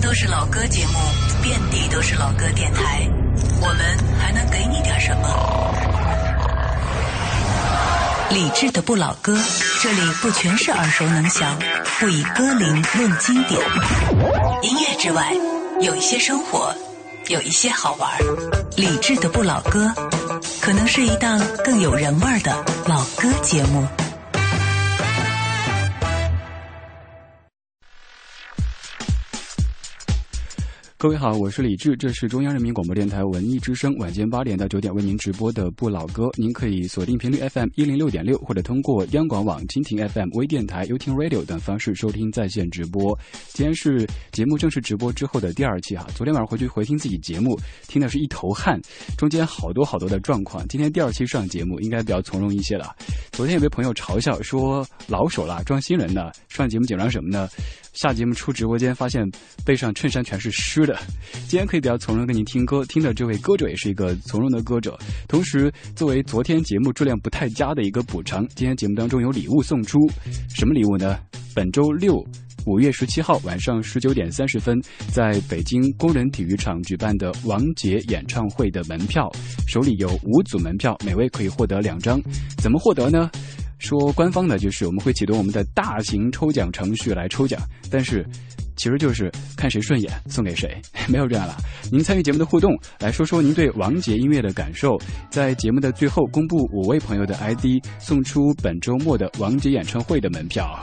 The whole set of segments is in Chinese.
都是老歌节目，遍地都是老歌电台，我们还能给你点什么？理智的不老歌，这里不全是耳熟能详，不以歌龄论经典。音乐之外，有一些生活，有一些好玩。理智的不老歌，可能是一档更有人味儿的老歌节目。各位好，我是李志，这是中央人民广播电台文艺之声晚间八点到九点为您直播的不老歌。您可以锁定频率 FM 一零六点六，或者通过央广网、蜻蜓 FM、微电台、优听 Radio 等方式收听在线直播。今天是节目正式直播之后的第二期哈，昨天晚上回去回听自己节目，听的是一头汗，中间好多好多的状况。今天第二期上节目应该比较从容一些了。昨天有位朋友嘲笑说老手了，装新人呢，上节目紧张什么呢？下节目出直播间，发现背上衬衫全是湿的。今天可以比较从容跟您听歌，听的这位歌者也是一个从容的歌者。同时，作为昨天节目质量不太佳的一个补偿，今天节目当中有礼物送出。什么礼物呢？本周六五月十七号晚上十九点三十分，在北京工人体育场举办的王杰演唱会的门票，手里有五组门票，每位可以获得两张。怎么获得呢？说官方的，就是我们会启动我们的大型抽奖程序来抽奖，但是其实就是看谁顺眼送给谁，没有这样了。您参与节目的互动，来说说您对王杰音乐的感受，在节目的最后公布五位朋友的 ID，送出本周末的王杰演唱会的门票。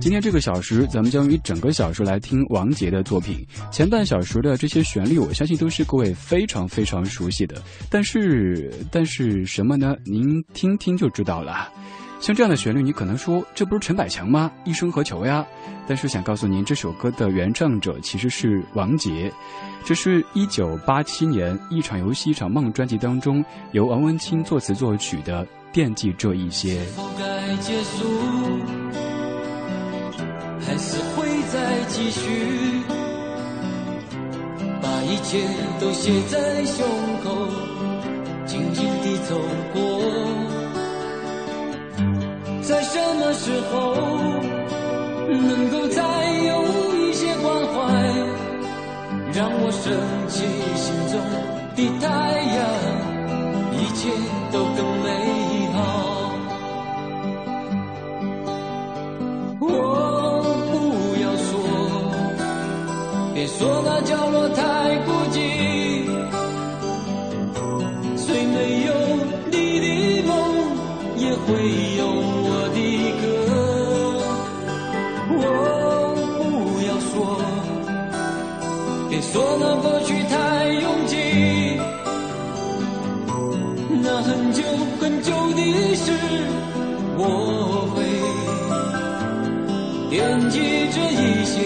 今天这个小时，咱们将于整个小时来听王杰的作品。前半小时的这些旋律，我相信都是各位非常非常熟悉的。但是，但是什么呢？您听听就知道了。像这样的旋律，你可能说这不是陈百强吗？一生何求呀？但是想告诉您，这首歌的原唱者其实是王杰。这是一九八七年《一场游戏一场梦》专辑当中由王文清作词作曲的《惦记这一些不该结束》。还是会再继续，把一切都写在胸口，静静地走过。在什么时候能够再有一些关怀，让我升起心中的太阳，一切都更美好。别说那角落太孤寂，虽没有你的梦，也会有我的歌。我不要说，别说那过去太拥挤，那很久很久的事，我会惦记着一些。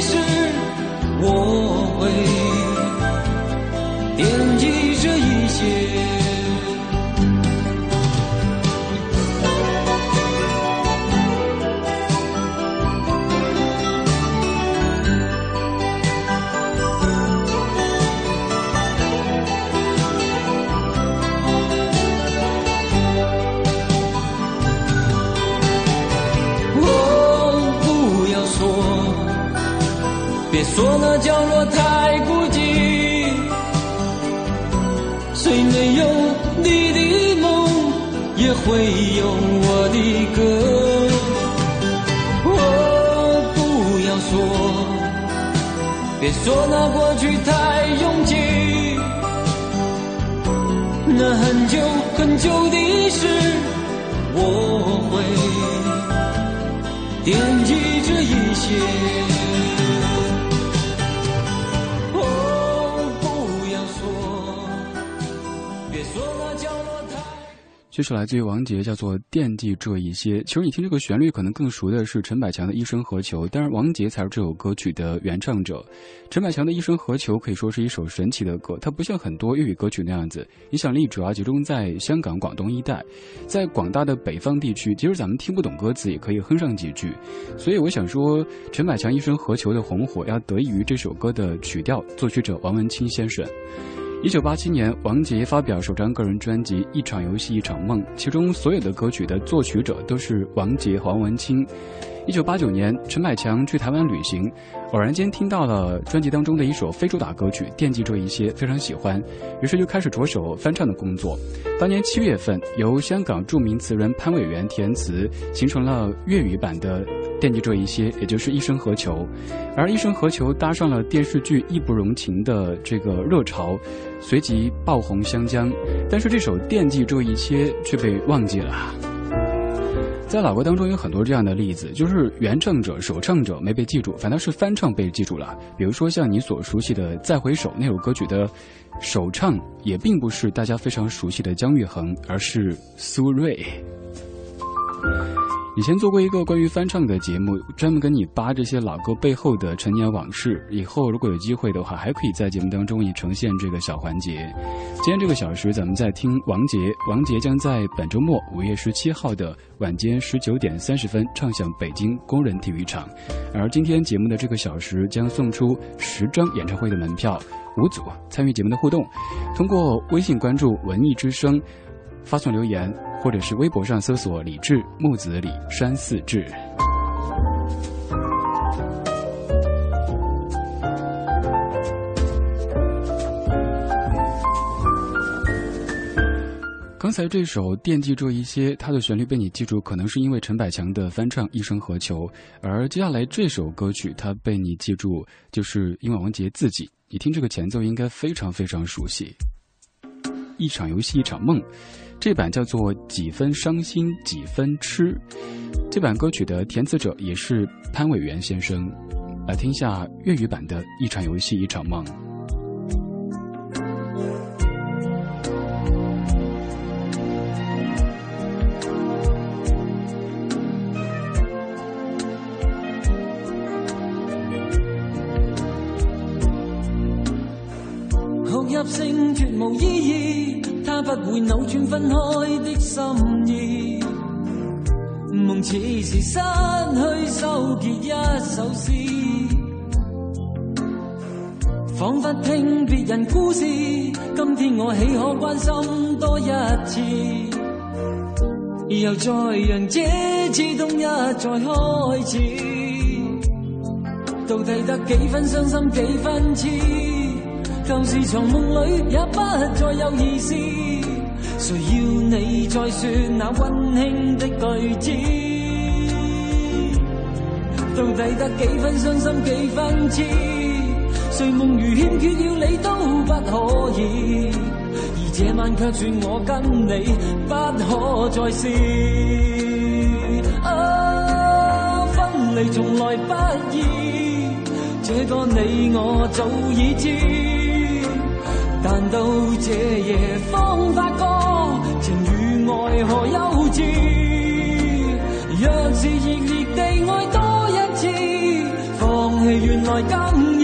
是我。那角落太孤寂，虽没有你的梦，也会有我的歌。我，不要说，别说那过去太拥挤，那很久很久的事，我会惦记着一些。这是来自于王杰，叫做《惦记这一些》。其实你听这个旋律，可能更熟的是陈百强的《一生何求》，当然王杰才是这首歌曲的原唱者。陈百强的《一生何求》可以说是一首神奇的歌，它不像很多粤语歌曲那样子，影响力主要集中在香港、广东一带。在广大的北方地区，即使咱们听不懂歌词，也可以哼上几句。所以我想说，陈百强《一生何求》的红火，要得益于这首歌的曲调，作曲者王文清先生。一九八七年，王杰发表首张个人专辑《一场游戏一场梦》，其中所有的歌曲的作曲者都是王杰黄文清。一九八九年，陈百强去台湾旅行，偶然间听到了专辑当中的一首非主打歌曲《惦记着一些》，非常喜欢，于是就开始着手翻唱的工作。当年七月份，由香港著名词人潘伟元填词，形成了粤语版的。惦记着一些，也就是一生何求，而一生何求搭上了电视剧《义不容情》的这个热潮，随即爆红湘江。但是这首惦记这一些却被忘记了。在老歌当中有很多这样的例子，就是原唱者、首唱者没被记住，反倒是翻唱被记住了。比如说像你所熟悉的《再回首》那首歌曲的首唱，也并不是大家非常熟悉的姜育恒，而是苏芮。以前做过一个关于翻唱的节目，专门跟你扒这些老歌背后的陈年往事。以后如果有机会的话，还可以在节目当中也呈现这个小环节。今天这个小时，咱们在听王杰。王杰将在本周末五月十七号的晚间十九点三十分唱响北京工人体育场。而今天节目的这个小时将送出十张演唱会的门票，五组参与节目的互动，通过微信关注“文艺之声”，发送留言。或者是微博上搜索“李志木子李山寺志”。刚才这首《惦记着一些》，它的旋律被你记住，可能是因为陈百强的翻唱《一生何求》；而接下来这首歌曲，它被你记住，就是因为王杰自己。你听这个前奏，应该非常非常熟悉。一场游戏，一场梦。这版叫做《几分伤心几分痴》，这版歌曲的填词者也是潘伟元先生。来听一下粤语版的《一场游戏一场梦》。哭入声绝无意义。不会扭转分开的心意，梦似是失去收结一首诗，仿佛听别人故事。今天我岂可关心多一次？又再让这次冬日再开始，到底得几分伤心几分痴？旧时从梦里也不再有意思，谁要你再说那温馨的句子？到底得几分伤心几分痴？睡梦如欠缺要你都不可以，而这晚却说我跟你不可再试。啊，分离从来不易，这个你我早已知。但到这夜方发觉情与爱何幼稚。若是热烈地爱多一次，放弃原来更易。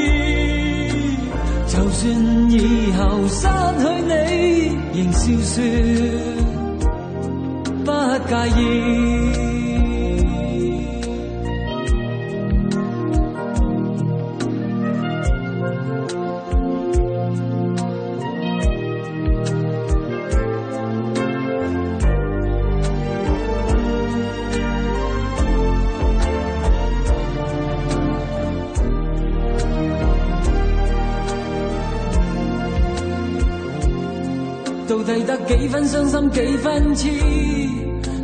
就算以后失去你，仍笑说不介意。几分伤心几分痴？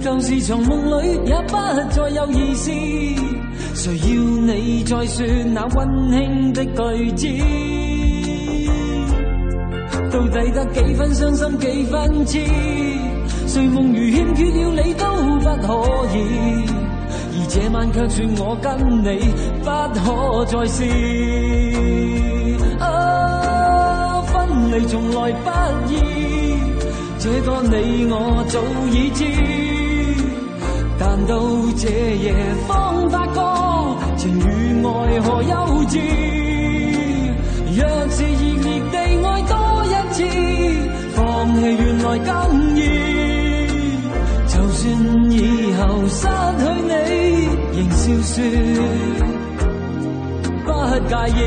旧时从梦里也不再有意思，谁要你再说那温馨的句子？到底得几分伤心几分痴？睡梦如欠缺了你都不可以，而这晚却说我跟你不可再试。啊，分离从来不易，这个你我早已知，但到这夜方发觉情与爱何幼稚。若是热烈地爱多一次，放弃原来更易。就算以后失去你，仍笑说不介意。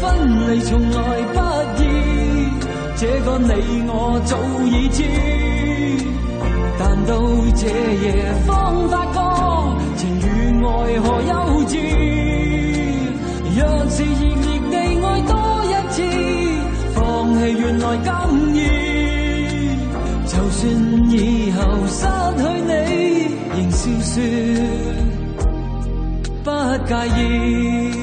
分离从来不，這個你我早已知。但到這夜方發覺，情與愛何幼稚。若是热烈地愛多一次，放棄原來更易。就算以後失去你，仍笑說不介意。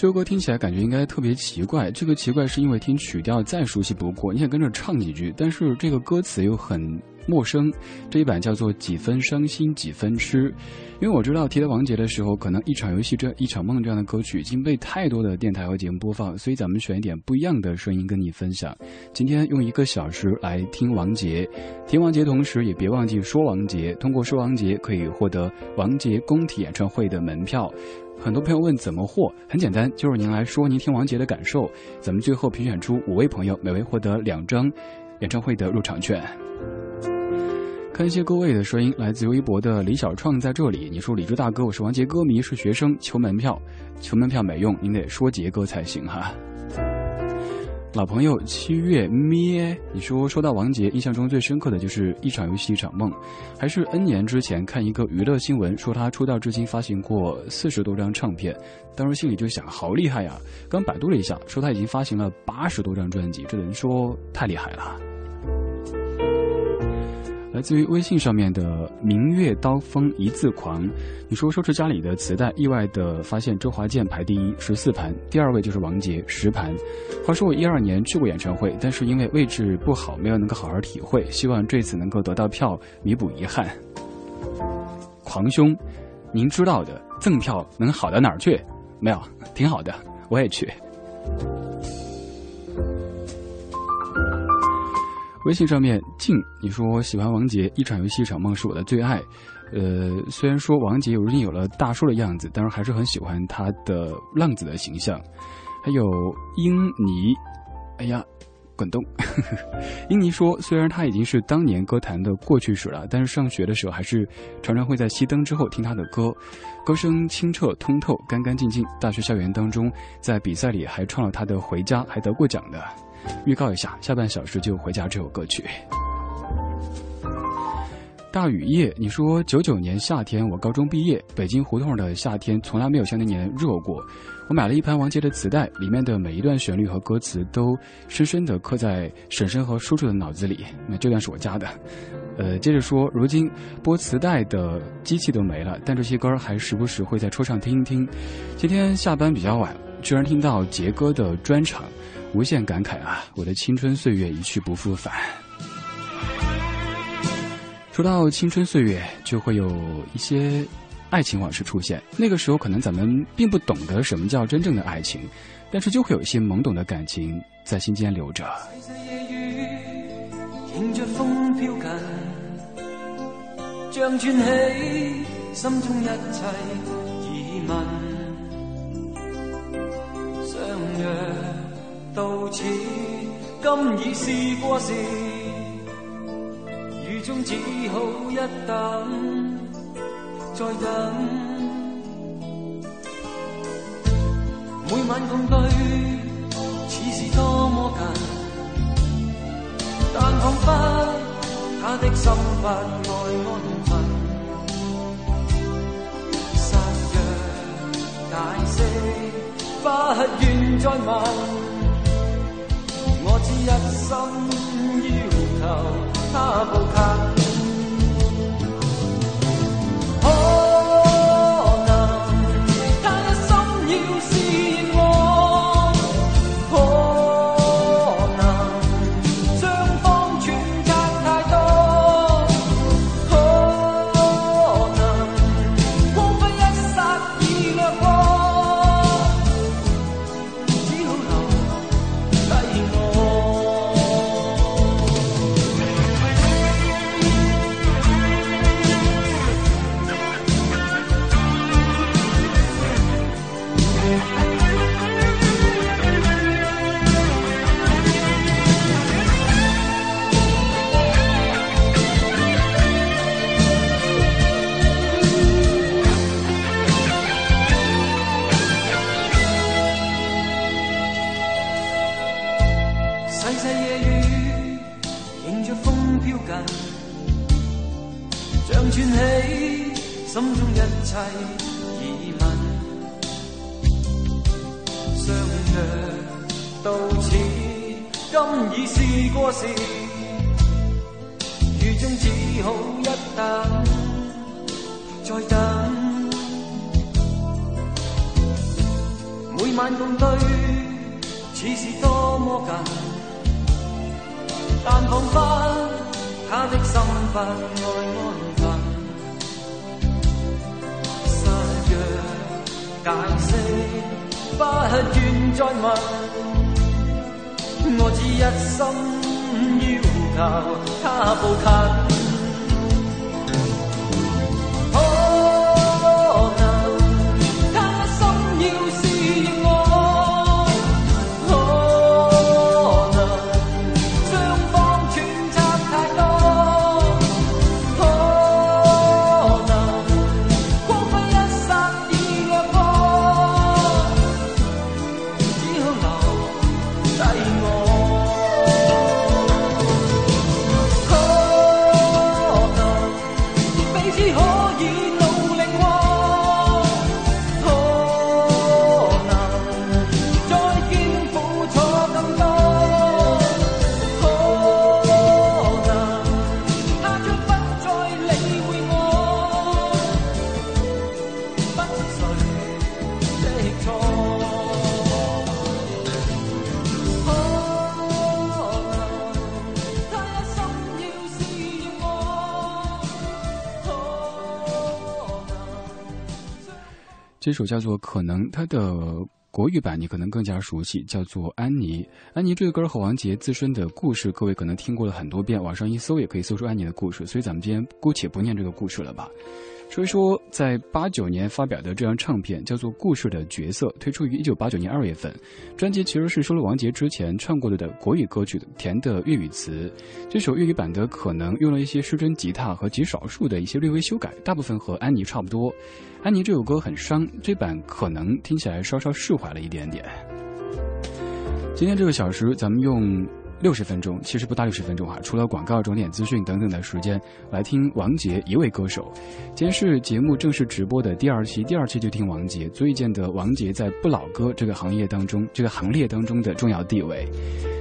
这首歌听起来感觉应该特别奇怪，这个奇怪是因为听曲调再熟悉不过，你想跟着唱几句，但是这个歌词又很陌生。这一版叫做几分伤心几分痴，因为我知道提到王杰的时候，可能一场游戏这一场梦这样的歌曲已经被太多的电台和节目播放，所以咱们选一点不一样的声音跟你分享。今天用一个小时来听王杰，听王杰同时也别忘记说王杰，通过说王杰可以获得王杰工体演唱会的门票。很多朋友问怎么获，很简单，就是您来说您听王杰的感受，咱们最后评选出五位朋友，每位获得两张演唱会的入场券。感谢各位的声音，来自微博的李小创在这里，你说李志大哥，我是王杰歌迷，是学生，求门票，求门票没用，您得说杰哥才行哈。老朋友七月咩，你说说到王杰，印象中最深刻的就是一场游戏一场梦，还是 N 年之前看一个娱乐新闻，说他出道至今发行过四十多张唱片，当时心里就想好厉害呀。刚百度了一下，说他已经发行了八十多张专辑，这等于说太厉害了。来自于微信上面的明月刀锋一字狂，你说收拾家里的磁带，意外的发现周华健排第一，十四盘，第二位就是王杰，十盘。话说我一二年去过演唱会，但是因为位置不好，没有能够好好体会，希望这次能够得到票，弥补遗憾。狂兄，您知道的，赠票能好到哪儿去？没有，挺好的，我也去。微信上面静，你说喜欢王杰，一场游戏一场梦是我的最爱。呃，虽然说王杰如今有了大叔的样子，但是还是很喜欢他的浪子的形象。还有英尼，哎呀，滚动。英尼说，虽然他已经是当年歌坛的过去式了，但是上学的时候还是常常会在熄灯之后听他的歌，歌声清澈通透，干干净净。大学校园当中，在比赛里还唱了他的《回家》，还得过奖的。预告一下，下半小时就回家这首歌曲。大雨夜，你说九九年夏天我高中毕业，北京胡同的夏天从来没有像那年热过。我买了一盘王杰的磁带，里面的每一段旋律和歌词都深深的刻在婶婶和叔叔的脑子里。那这段是我加的。呃，接着说，如今播磁带的机器都没了，但这些歌还时不时会在车上听一听。今天下班比较晚，居然听到杰哥的专场。无限感慨啊！我的青春岁月一去不复返。说到青春岁月，就会有一些爱情往事出现。那个时候，可能咱们并不懂得什么叫真正的爱情，但是就会有一些懵懂的感情在心间留着。像起心中一切疑问，到此今已是过时，雨中只好一等，再等。每晚共对，似是多么近，但仿佛他的心不爱安分，只一心要求他步近。解释。不愿再问，我只一心要求他步近。这首叫做《可能》，它的国语版你可能更加熟悉，叫做《安妮》。安妮这个歌和王杰自身的故事，各位可能听过了很多遍，网上一搜也可以搜出安妮的故事，所以咱们今天姑且不念这个故事了吧。说一说，在八九年发表的这张唱片叫做《故事的角色》，推出于一九八九年二月份。专辑其实是收了王杰之前唱过的的国语歌曲填的粤语词。这首粤语版的可能用了一些失真吉他和极少数的一些略微修改，大部分和安妮差不多。安妮这首歌很伤，这版可能听起来稍稍释怀了一点点。今天这个小时，咱们用。六十分钟，其实不到六十分钟哈。除了广告、重点资讯等等的时间，来听王杰一位歌手。今天是节目正式直播的第二期，第二期就听王杰，足以见得王杰在不老歌这个行业当中，这个行列当中的重要地位。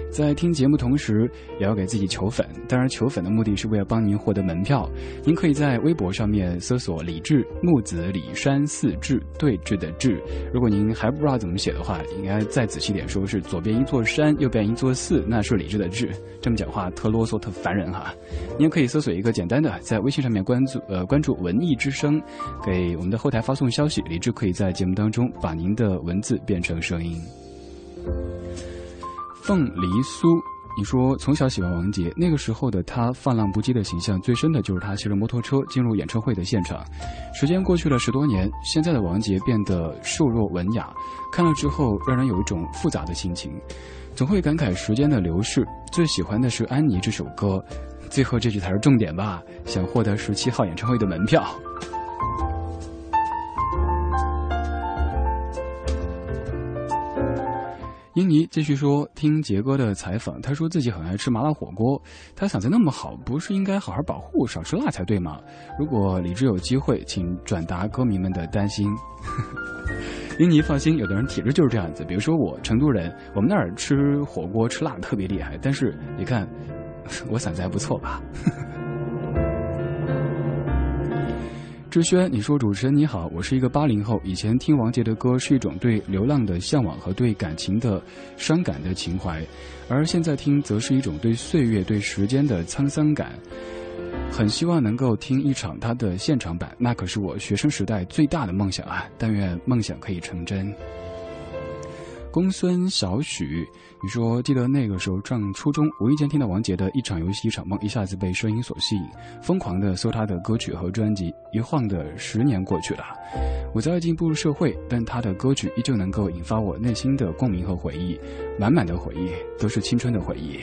在听节目同时，也要给自己求粉。当然，求粉的目的是为了帮您获得门票。您可以在微博上面搜索“李志木子李山四志对峙的志”。如果您还不知道怎么写的话，应该再仔细点，说是左边一座山，右边一座寺，那是李智的智。这么讲话特啰嗦，特烦人哈。您可以搜索一个简单的，在微信上面关注呃关注“文艺之声”，给我们的后台发送消息，李志可以在节目当中把您的文字变成声音。凤梨酥，你说从小喜欢王杰，那个时候的他放浪不羁的形象，最深的就是他骑着摩托车进入演唱会的现场。时间过去了十多年，现在的王杰变得瘦弱文雅，看了之后让人有一种复杂的心情，总会感慨时间的流逝。最喜欢的是《安妮》这首歌，最后这句才是重点吧？想获得十七号演唱会的门票。英尼继续说：“听杰哥的采访，他说自己很爱吃麻辣火锅，他嗓子那么好，不是应该好好保护，少吃辣才对吗？如果李志有机会，请转达歌迷们的担心。”英妮放心，有的人体质就是这样子。比如说我成都人，我们那儿吃火锅吃辣特别厉害，但是你看，我嗓子还不错吧？志轩，你说主持人你好，我是一个八零后，以前听王杰的歌是一种对流浪的向往和对感情的伤感的情怀，而现在听则是一种对岁月、对时间的沧桑感。很希望能够听一场他的现场版，那可是我学生时代最大的梦想啊！但愿梦想可以成真。公孙小许，你说记得那个时候上初中，无意间听到王杰的一场游戏一场梦，一下子被声音所吸引，疯狂的搜他的歌曲和专辑。一晃的十年过去了，我早已经步入社会，但他的歌曲依旧能够引发我内心的共鸣和回忆，满满的回忆，都是青春的回忆。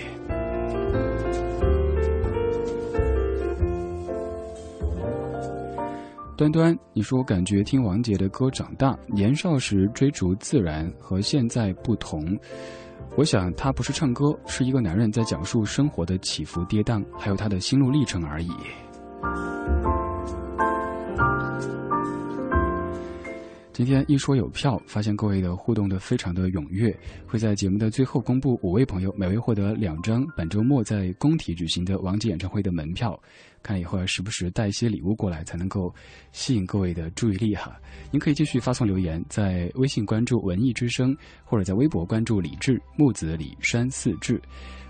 端端，你说我感觉听王杰的歌长大，年少时追逐自然和现在不同。我想他不是唱歌，是一个男人在讲述生活的起伏跌宕，还有他的心路历程而已。今天一说有票，发现各位的互动的非常的踊跃，会在节目的最后公布五位朋友，每位获得两张本周末在工体举行的王杰演唱会的门票。看以后要时不时带一些礼物过来，才能够吸引各位的注意力哈。您可以继续发送留言，在微信关注“文艺之声”，或者在微博关注“李志木子李山四志”。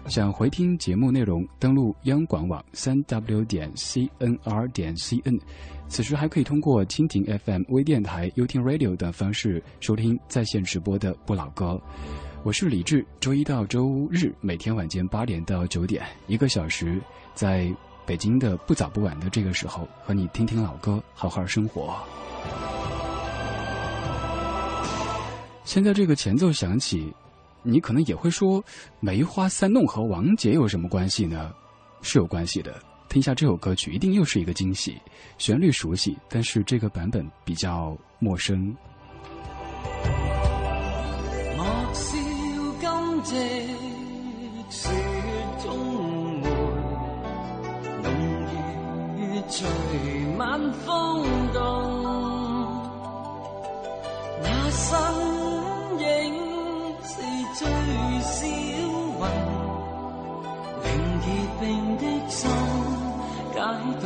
想回听节目内容，登录央广网三 w 点 cnr 点 cn。此时还可以通过蜻蜓 FM 微电台、优听 Radio 等方式收听在线直播的不老歌。我是李志，周一到周日每天晚间八点到九点，一个小时，在北京的不早不晚的这个时候，和你听听老歌，好好生活。现在这个前奏响起，你可能也会说，《梅花三弄》和王杰有什么关系呢？是有关系的。听一下这首歌曲，一定又是一个惊喜。旋律熟悉，但是这个版本比较陌生。莫笑今夕随晚风动。那身影是最小云，令结冰的心。解冻，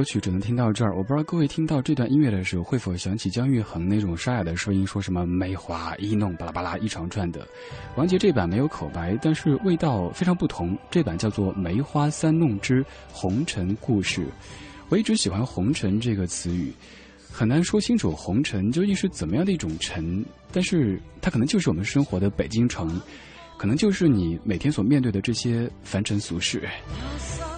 歌曲只能听到这儿，我不知道各位听到这段音乐的时候，会否想起姜育恒那种沙哑的声音，说什么“梅花一弄，巴拉巴拉一长串的”。王杰这版没有口白，但是味道非常不同。这版叫做《梅花三弄之红尘故事》。我一直喜欢“红尘”这个词语，很难说清楚红尘究竟是怎么样的一种尘，但是它可能就是我们生活的北京城，可能就是你每天所面对的这些凡尘俗事。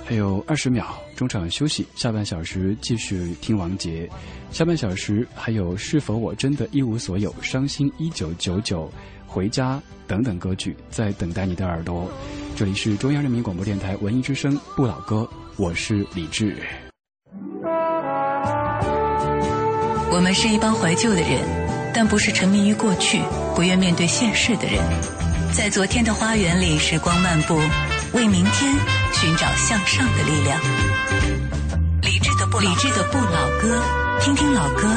还有二十秒，中场休息，下半小时继续听王杰。下半小时还有是否我真的一无所有？伤心一九九九，回家等等歌曲在等待你的耳朵。这里是中央人民广播电台文艺之声不老歌，我是李志。我们是一帮怀旧的人，但不是沉迷于过去、不愿面对现实的人。在昨天的花园里，时光漫步。为明天寻找向上的力量。理智的不理智的不老歌，听听老歌，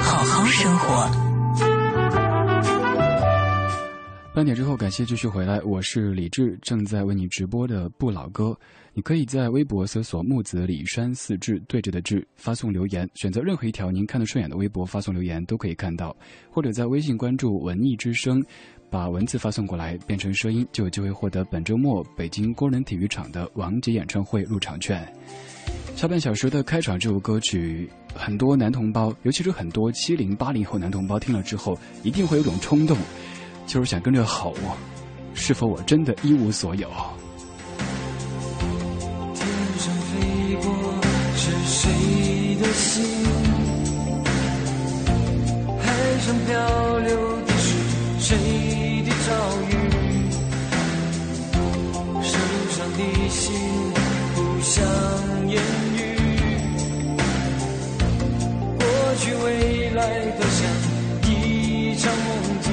好好生活。半点之后，感谢继续回来，我是李志，正在为你直播的不老歌。你可以在微博搜索“木子李山四志对着的志”，发送留言，选择任何一条您看得顺眼的微博发送留言都可以看到，或者在微信关注“文艺之声”，把文字发送过来变成声音，就有机会获得本周末北京工人体育场的王杰演唱会入场券。下半小时的开场这首歌曲，很多男同胞，尤其是很多七零八零后男同胞听了之后，一定会有种冲动。就是想跟着吼，是否我真的一无所有？天上飞过是谁的心？海上漂流的是谁过去未来的像一场梦境。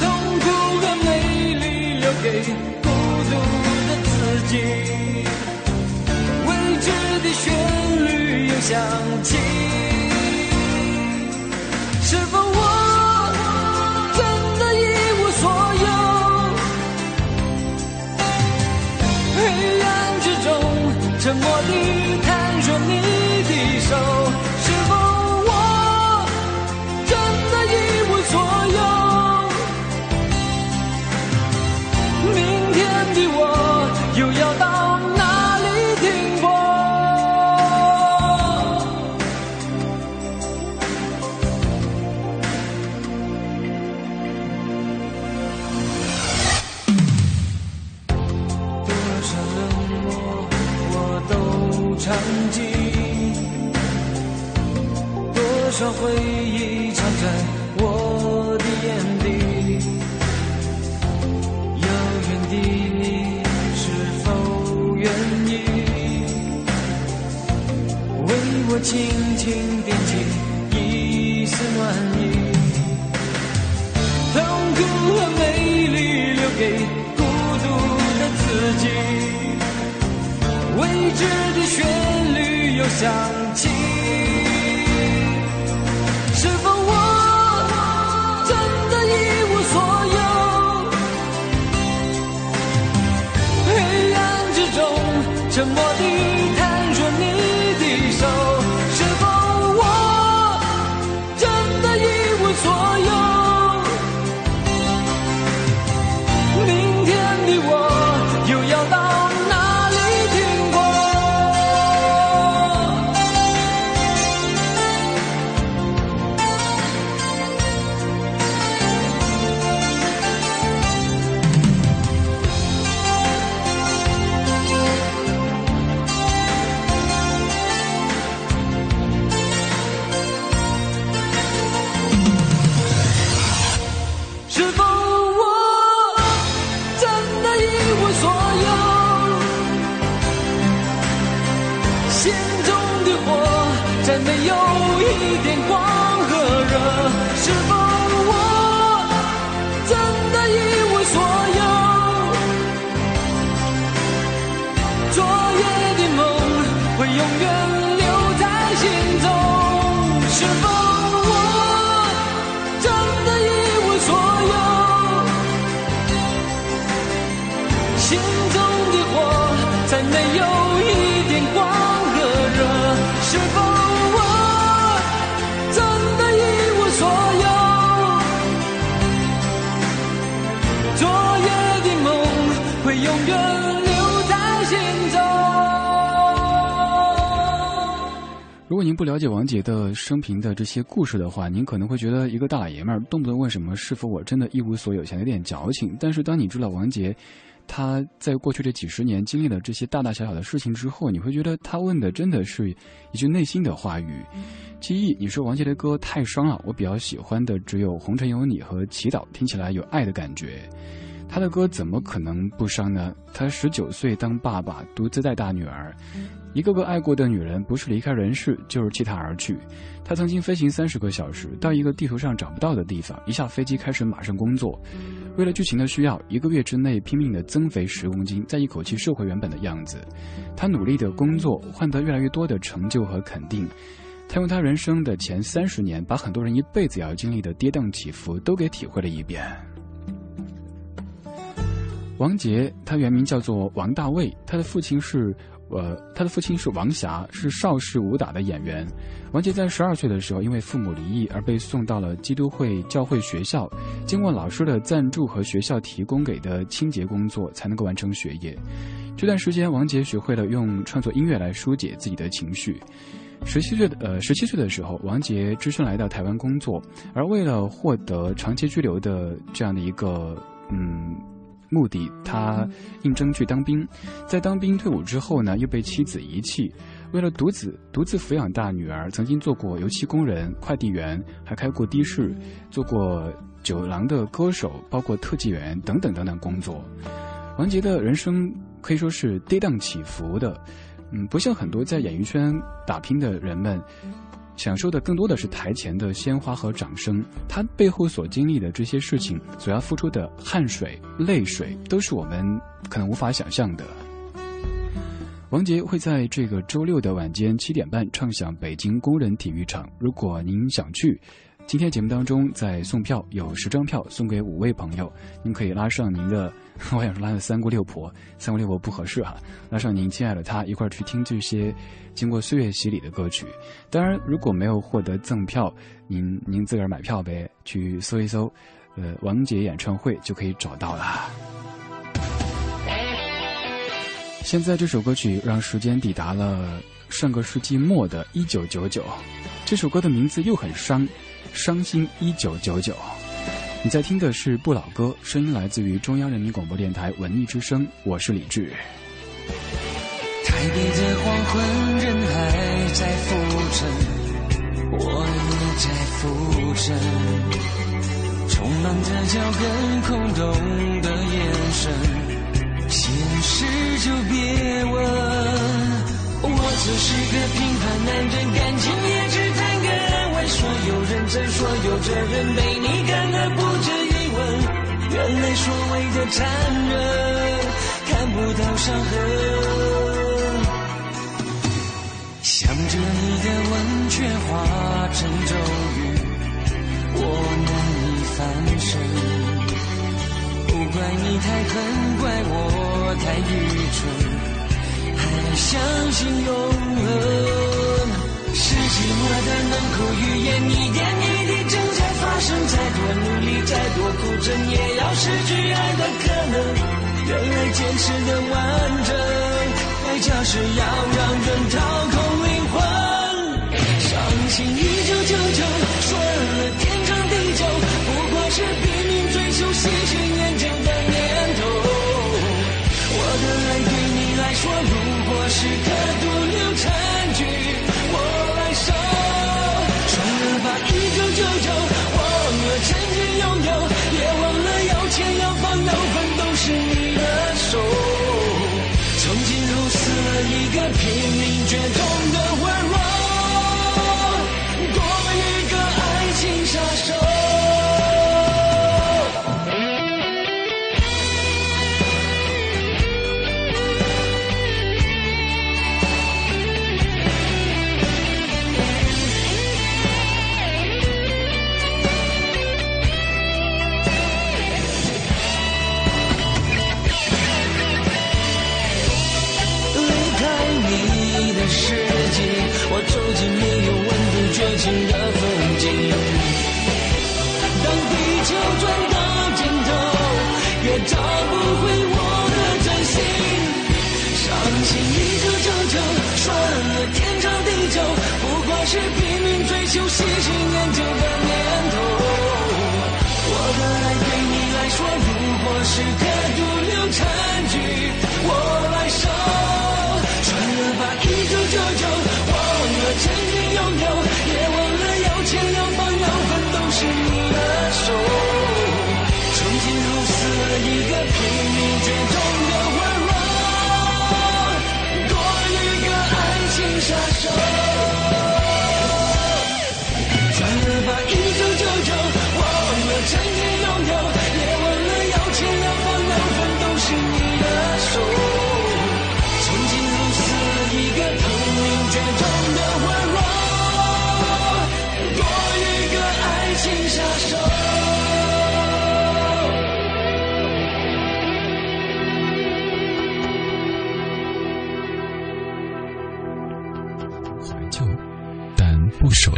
痛苦和美丽留给孤独的自己，未知的旋律又响起。轻轻点起一丝暖意？痛苦和美丽留给孤独的自己，未知的旋律又响起。是否我真的一无所有？黑暗之中，沉默地杰的生平的这些故事的话，您可能会觉得一个大老爷们儿动不动问什么是否我真的一无所有，显得有点矫情。但是当你知道王杰他在过去这几十年经历了这些大大小小的事情之后，你会觉得他问的真的是一句内心的话语。记忆，你说王杰的歌太伤了，我比较喜欢的只有《红尘有你》和《祈祷》，听起来有爱的感觉。他的歌怎么可能不伤呢？他十九岁当爸爸，独自带大女儿，一个个爱过的女人，不是离开人世，就是弃他而去。他曾经飞行三十个小时，到一个地图上找不到的地方，一下飞机开始马上工作。为了剧情的需要，一个月之内拼命的增肥十公斤，再一口气瘦回原本的样子。他努力的工作，换得越来越多的成就和肯定。他用他人生的前三十年，把很多人一辈子要经历的跌宕起伏都给体会了一遍。王杰，他原名叫做王大卫，他的父亲是。呃，他的父亲是王霞，是邵氏武打的演员。王杰在十二岁的时候，因为父母离异而被送到了基督会教会学校，经过老师的赞助和学校提供给的清洁工作，才能够完成学业。这段时间，王杰学会了用创作音乐来疏解自己的情绪。十七岁的呃，十七岁的时候，王杰只身来到台湾工作，而为了获得长期居留的这样的一个嗯。目的，他应征去当兵，在当兵退伍之后呢，又被妻子遗弃。为了独子独自抚养大女儿，曾经做过油漆工人、快递员，还开过的士，做过酒廊的歌手，包括特技员等等等等工作。王杰的人生可以说是跌宕起伏的，嗯，不像很多在演艺圈打拼的人们。享受的更多的是台前的鲜花和掌声，他背后所经历的这些事情，所要付出的汗水、泪水，都是我们可能无法想象的。王杰会在这个周六的晚间七点半唱响北京工人体育场，如果您想去。今天节目当中在送票，有十张票送给五位朋友，您可以拉上您的，我想说拉的三姑六婆，三姑六婆不合适哈，拉上您亲爱的他一块儿去听这些经过岁月洗礼的歌曲。当然，如果没有获得赠票，您您自个儿买票呗，去搜一搜，呃，王杰演唱会就可以找到了。现在这首歌曲让时间抵达了上个世纪末的一九九九，这首歌的名字又很伤。伤心一九九九，你在听的是不老歌，声音来自于中央人民广播电台文艺之声，我是李志。台北的黄昏，人还在浮沉，我也在浮沉，充满着脚跟空洞的眼神，现实就别问，我只是个平凡男人，感情也。真，所有责任被你干了，不值一文。原来所谓的残忍，看不到伤痕。想着你的吻，却化成咒语，我难以翻身。不怪你太狠，怪我太愚蠢，还相信永恒。是寂寞的冷酷语言，一点一滴正在发生。再多努力，再多苦撑，也要失去爱的可能。原来坚持的完整，代价是要让人掏空灵魂。伤心一九九九，说了天长地久，不过是拼命追求喜新厌旧的念头。我的爱对你来说，如果是颗独就就，忘了曾经拥有，也忘了要牵要放，要分都是你的手。曾经如此一个拼命，绝痛的。新的风景。当地球转到尽头，也找不回我的真心。伤心依旧，终究算了，天长地久不过是拼命追求喜新厌旧的念头。我的爱对你来说，如果是个毒瘤。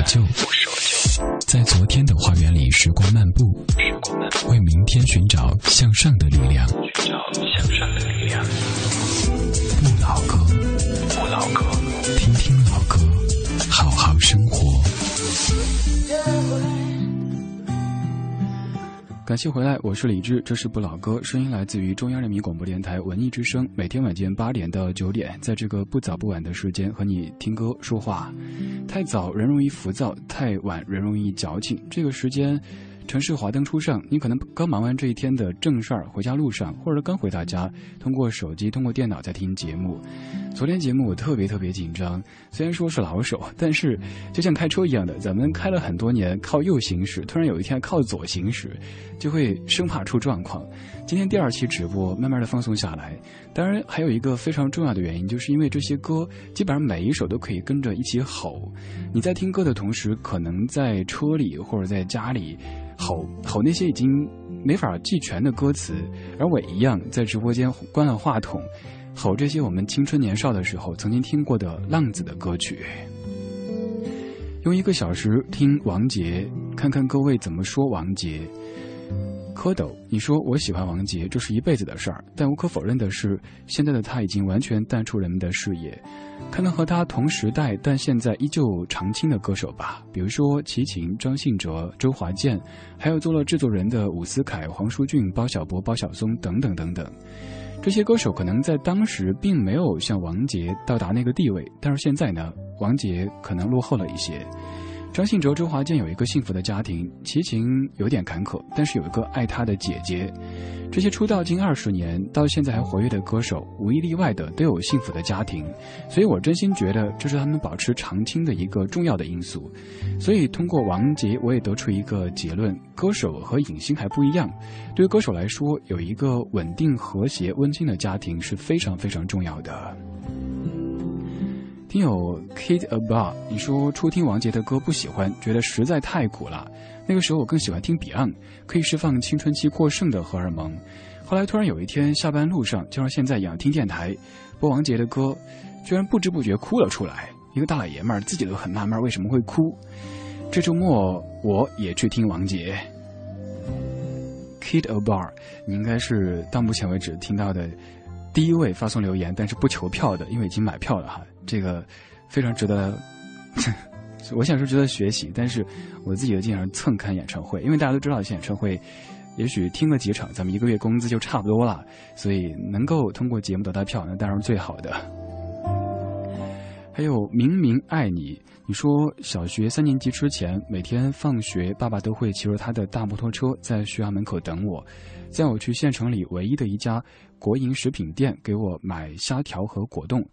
旧。在昨天的花园里，时光漫步，为明天寻找向上的力量。不老歌，感谢回来，我是李志，这是不老歌，声音来自于中央人民广播电台文艺之声，每天晚间八点到九点，在这个不早不晚的时间和你听歌说话。太早人容易浮躁，太晚人容易矫情。这个时间。城市华灯初上，你可能刚忙完这一天的正事儿，回家路上，或者刚回到家，通过手机、通过电脑在听节目。昨天节目我特别特别紧张，虽然说是老手，但是就像开车一样的，咱们开了很多年靠右行驶，突然有一天靠左行驶，就会生怕出状况。今天第二期直播，慢慢的放松下来。当然还有一个非常重要的原因，就是因为这些歌基本上每一首都可以跟着一起吼。你在听歌的同时，可能在车里或者在家里。吼吼那些已经没法记全的歌词，而我一样在直播间关了话筒，吼这些我们青春年少的时候曾经听过的浪子的歌曲。用一个小时听王杰，看看各位怎么说王杰。蝌蚪，你说我喜欢王杰，这是一辈子的事儿。但无可否认的是，现在的他已经完全淡出人们的视野。看到和他同时代但现在依旧常青的歌手吧，比如说齐秦、张信哲、周华健，还有做了制作人的伍思凯、黄舒骏、包小柏、包小松等等等等。这些歌手可能在当时并没有像王杰到达那个地位，但是现在呢，王杰可能落后了一些。张信哲、周华健有一个幸福的家庭，齐秦有点坎坷，但是有一个爱他的姐姐。这些出道近二十年到现在还活跃的歌手，无一例外的都有幸福的家庭，所以我真心觉得这是他们保持长青的一个重要的因素。所以通过王杰，我也得出一个结论：歌手和影星还不一样。对于歌手来说，有一个稳定、和谐、温馨的家庭是非常非常重要的。听友 Kid Above，你说初听王杰的歌不喜欢，觉得实在太苦了。那个时候我更喜欢听 Beyond，可以释放青春期过剩的荷尔蒙。后来突然有一天下班路上，就像现在一样听电台，播王杰的歌，居然不知不觉哭了出来。一个大老爷们儿自己都很纳闷为什么会哭。这周末我也去听王杰。Kid A Bar，你应该是到目前为止听到的第一位发送留言，但是不求票的，因为已经买票了哈。这个非常值得，我想说值得学习，但是我自己又经常蹭看演唱会，因为大家都知道，演唱会也许听了几场，咱们一个月工资就差不多了，所以能够通过节目得到票，那当然是最好的。还有明明爱你，你说小学三年级之前，每天放学，爸爸都会骑着他的大摩托车在学校门口等我，在我去县城里唯一的一家国营食品店，给我买虾条和果冻。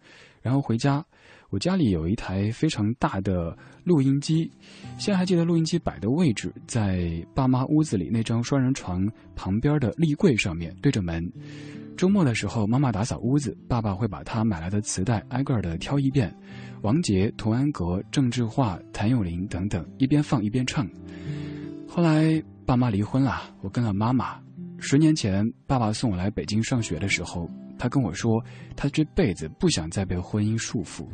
然后回家，我家里有一台非常大的录音机，现在还记得录音机摆的位置，在爸妈屋子里那张双人床旁边的立柜上面，对着门。周末的时候，妈妈打扫屋子，爸爸会把他买来的磁带挨个的挑一遍，王杰、童安格、郑智化、谭咏麟等等，一边放一边唱。后来爸妈离婚了，我跟了妈妈。十年前，爸爸送我来北京上学的时候。他跟我说，他这辈子不想再被婚姻束缚。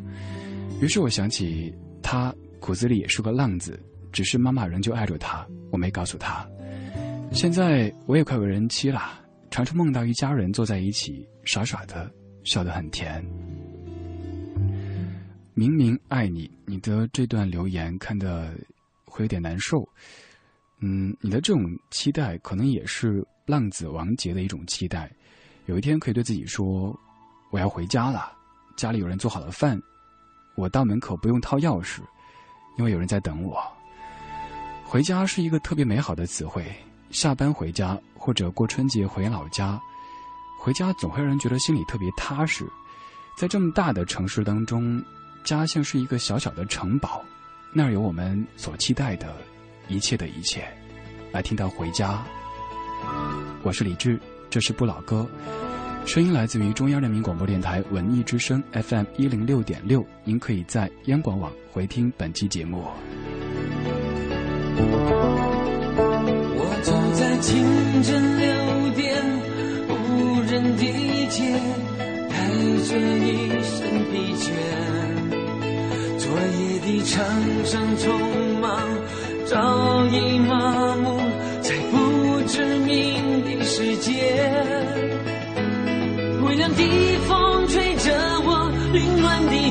于是我想起，他骨子里也是个浪子，只是妈妈仍旧爱着他。我没告诉他。现在我也快为人妻了，常常梦到一家人坐在一起，傻傻的笑得很甜。明明爱你，你的这段留言看的会有点难受。嗯，你的这种期待，可能也是浪子王杰的一种期待。有一天可以对自己说：“我要回家了，家里有人做好了饭，我到门口不用掏钥匙，因为有人在等我。”回家是一个特别美好的词汇。下班回家或者过春节回老家，回家总会让人觉得心里特别踏实。在这么大的城市当中，家像是一个小小的城堡，那儿有我们所期待的一切的一切。来听到回家，我是李志。这是不老歌，声音来自于中央人民广播电台文艺之声 FM 一零六点六，您可以在央广网回听本期节目。我走在清晨六点无人的街，带着一身疲倦，昨夜的场上匆忙早已麻木，在不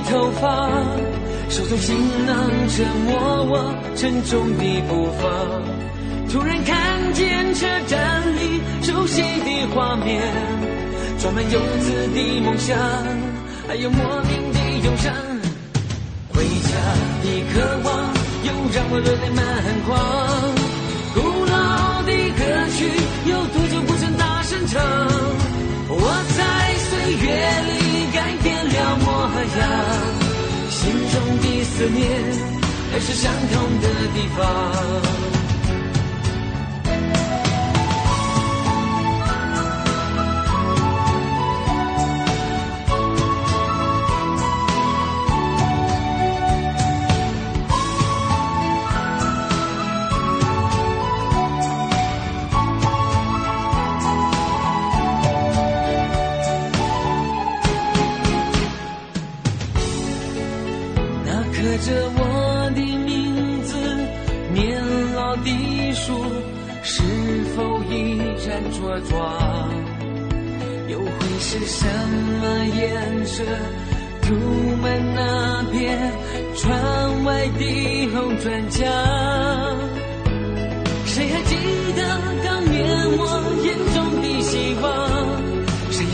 头发，手中行囊折磨我沉重的步伐。突然看见车站里熟悉的画面，装满游子的梦想，还有莫名的忧伤。回家的渴望，又让我热泪满眶。古老的歌曲，有多久不曾大声唱？我在岁月里改变了模样，心中的思念还是相同的地方。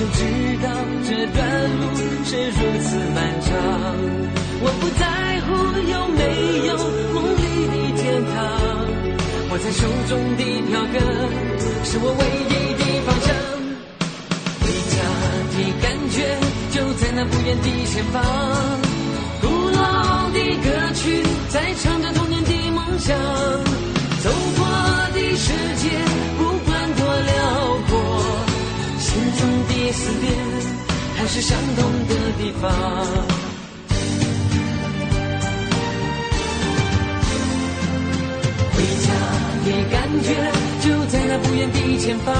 谁又知道这段路是如此漫长？我不在乎有没有梦里的天堂，握在手中的票根是我唯一的方向。回家的感觉就在那不远的前方，古老的歌曲在唱着童年的梦想。走过的世界不管多辽阔，的思念还是相同的地方。回家的感觉就在那不远的前方，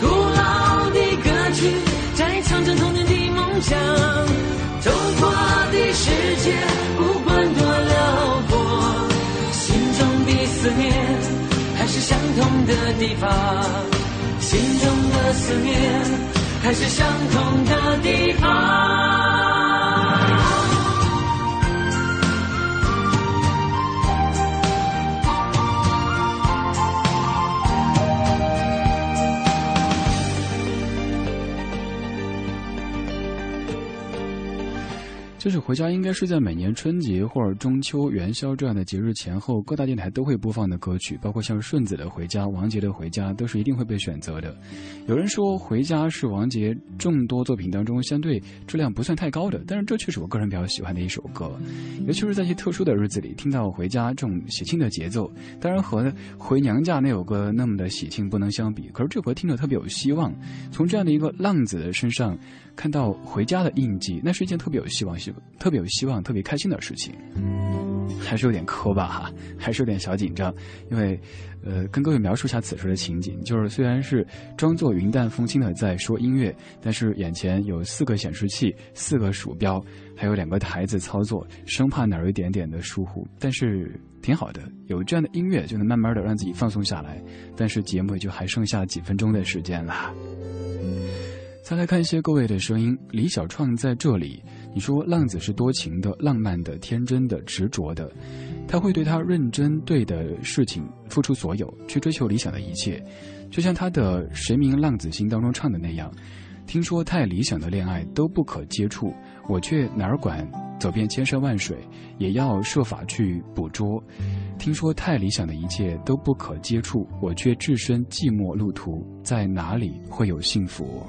古老的歌曲在唱着童年的梦想，走过的世界不管多辽阔，心中的思念还是相同的地方，心中的思念还是相同的地方。就是回家，应该是在每年春节或者中秋、元宵这样的节日前后，各大电台都会播放的歌曲，包括像顺子的《回家》、王杰的《回家》，都是一定会被选择的。有人说，《回家》是王杰众多作品当中相对质量不算太高的，但是这却是我个人比较喜欢的一首歌，尤其是在一些特殊的日子里，听到《回家》这种喜庆的节奏，当然和回娘家那首歌那么的喜庆不能相比，可是这回听着特别有希望。从这样的一个浪子的身上看到回家的印记，那是一件特别有希望、希特别有希望、特别开心的事情，还是有点磕巴哈，还是有点小紧张，因为，呃，跟各位描述一下此时的情景，就是虽然是装作云淡风轻的在说音乐，但是眼前有四个显示器、四个鼠标，还有两个台子操作，生怕哪儿有一点点的疏忽，但是挺好的，有这样的音乐就能慢慢的让自己放松下来。但是节目也就还剩下几分钟的时间了，再来看一些各位的声音，李小创在这里。你说浪子是多情的、浪漫的、天真的、执着的，他会对他认真对的事情付出所有，去追求理想的一切，就像他的《谁明浪子心》当中唱的那样。听说太理想的恋爱都不可接触，我却哪儿管走遍千山万水，也要设法去捕捉。听说太理想的一切都不可接触，我却置身寂寞路途，在哪里会有幸福？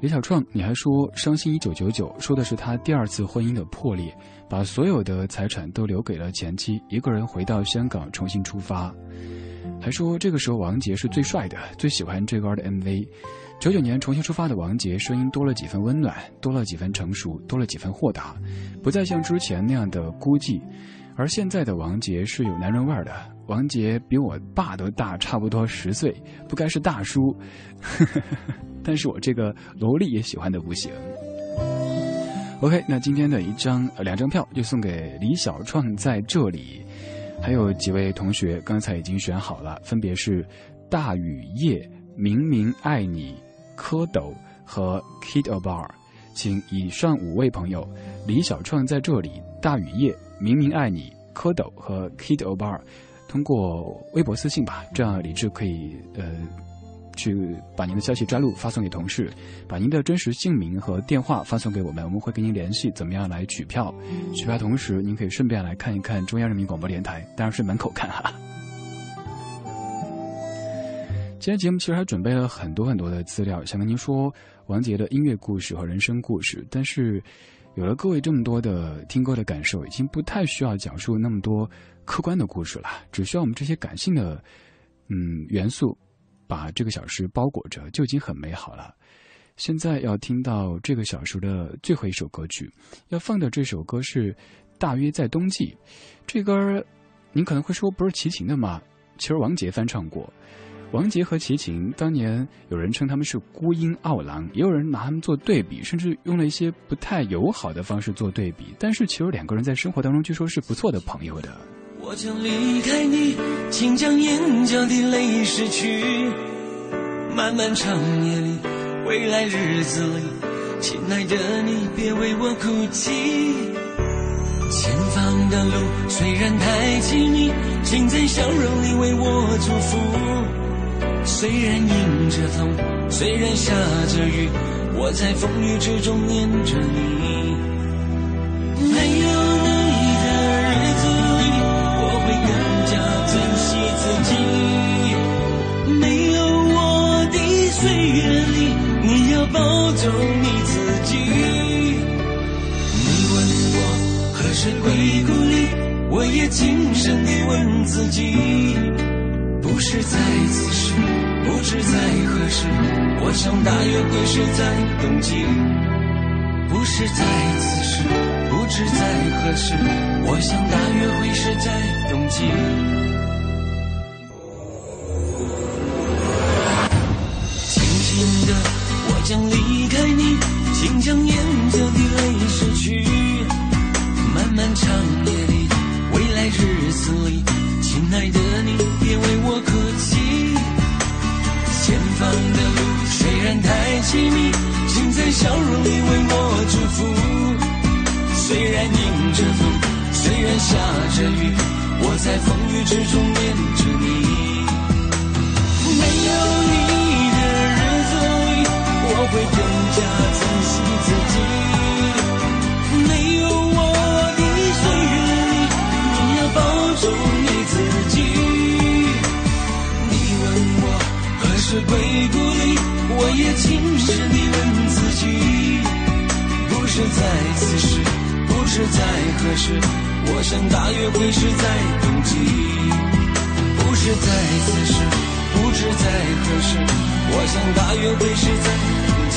李小创，你还说伤心一九九九，说的是他第二次婚姻的破裂，把所有的财产都留给了前妻，一个人回到香港重新出发。还说这个时候王杰是最帅的，最喜欢这歌的 MV。九九年重新出发的王杰，声音多了几分温暖，多了几分成熟，多了几分豁达，不再像之前那样的孤寂。而现在的王杰是有男人味的，王杰比我爸都大差不多十岁，不该是大叔。但是我这个萝莉也喜欢的不行。OK，那今天的一张、两张票就送给李小创在这里，还有几位同学刚才已经选好了，分别是大雨夜、明明爱你、蝌蚪和 Kid a Bar，请以上五位朋友，李小创在这里、大雨夜、明明爱你、蝌蚪和 Kid o b a r 通过微博私信吧，这样李志可以呃。去把您的消息摘录发送给同事，把您的真实姓名和电话发送给我们，我们会跟您联系，怎么样来取票？取票同时，您可以顺便来看一看中央人民广播电台，当然是门口看哈。今天节目其实还准备了很多很多的资料，想跟您说王杰的音乐故事和人生故事，但是有了各位这么多的听歌的感受，已经不太需要讲述那么多客观的故事了，只需要我们这些感性的嗯元素。把这个小时包裹着就已经很美好了。现在要听到这个小时的最后一首歌曲，要放的这首歌是《大约在冬季》。这歌儿您可能会说不是齐秦的吗？其实王杰翻唱过。王杰和齐秦当年有人称他们是孤鹰傲狼，也有人拿他们做对比，甚至用了一些不太友好的方式做对比。但是其实两个人在生活当中据说是不错的朋友的。我将离开你，请将眼角的泪拭去。漫漫长夜里，未来日子里，亲爱的你别为我哭泣。前方的路虽然太凄迷，请在笑容里为我祝福。虽然迎着风虽然下着雨我在风雨之中念着你。没有你的日子里我会更加珍惜自己。没有我的岁月里你要保重你自己。你问我何时归故里我也轻声地问自己。不是在此时，不知在何时，我想大约会是在冬季。不是在此时，不知在何时，我想大约会是在冬季。轻轻的，我。将离开你，请将眼角的泪拭去。漫漫长夜里，未来日子里，亲爱的笑容你为我祝福。虽然迎着风，虽然下着雨，我在风雨之中念着你。大约会是在冬季。不是在此时，不知在何时，我想大约会是在。冬季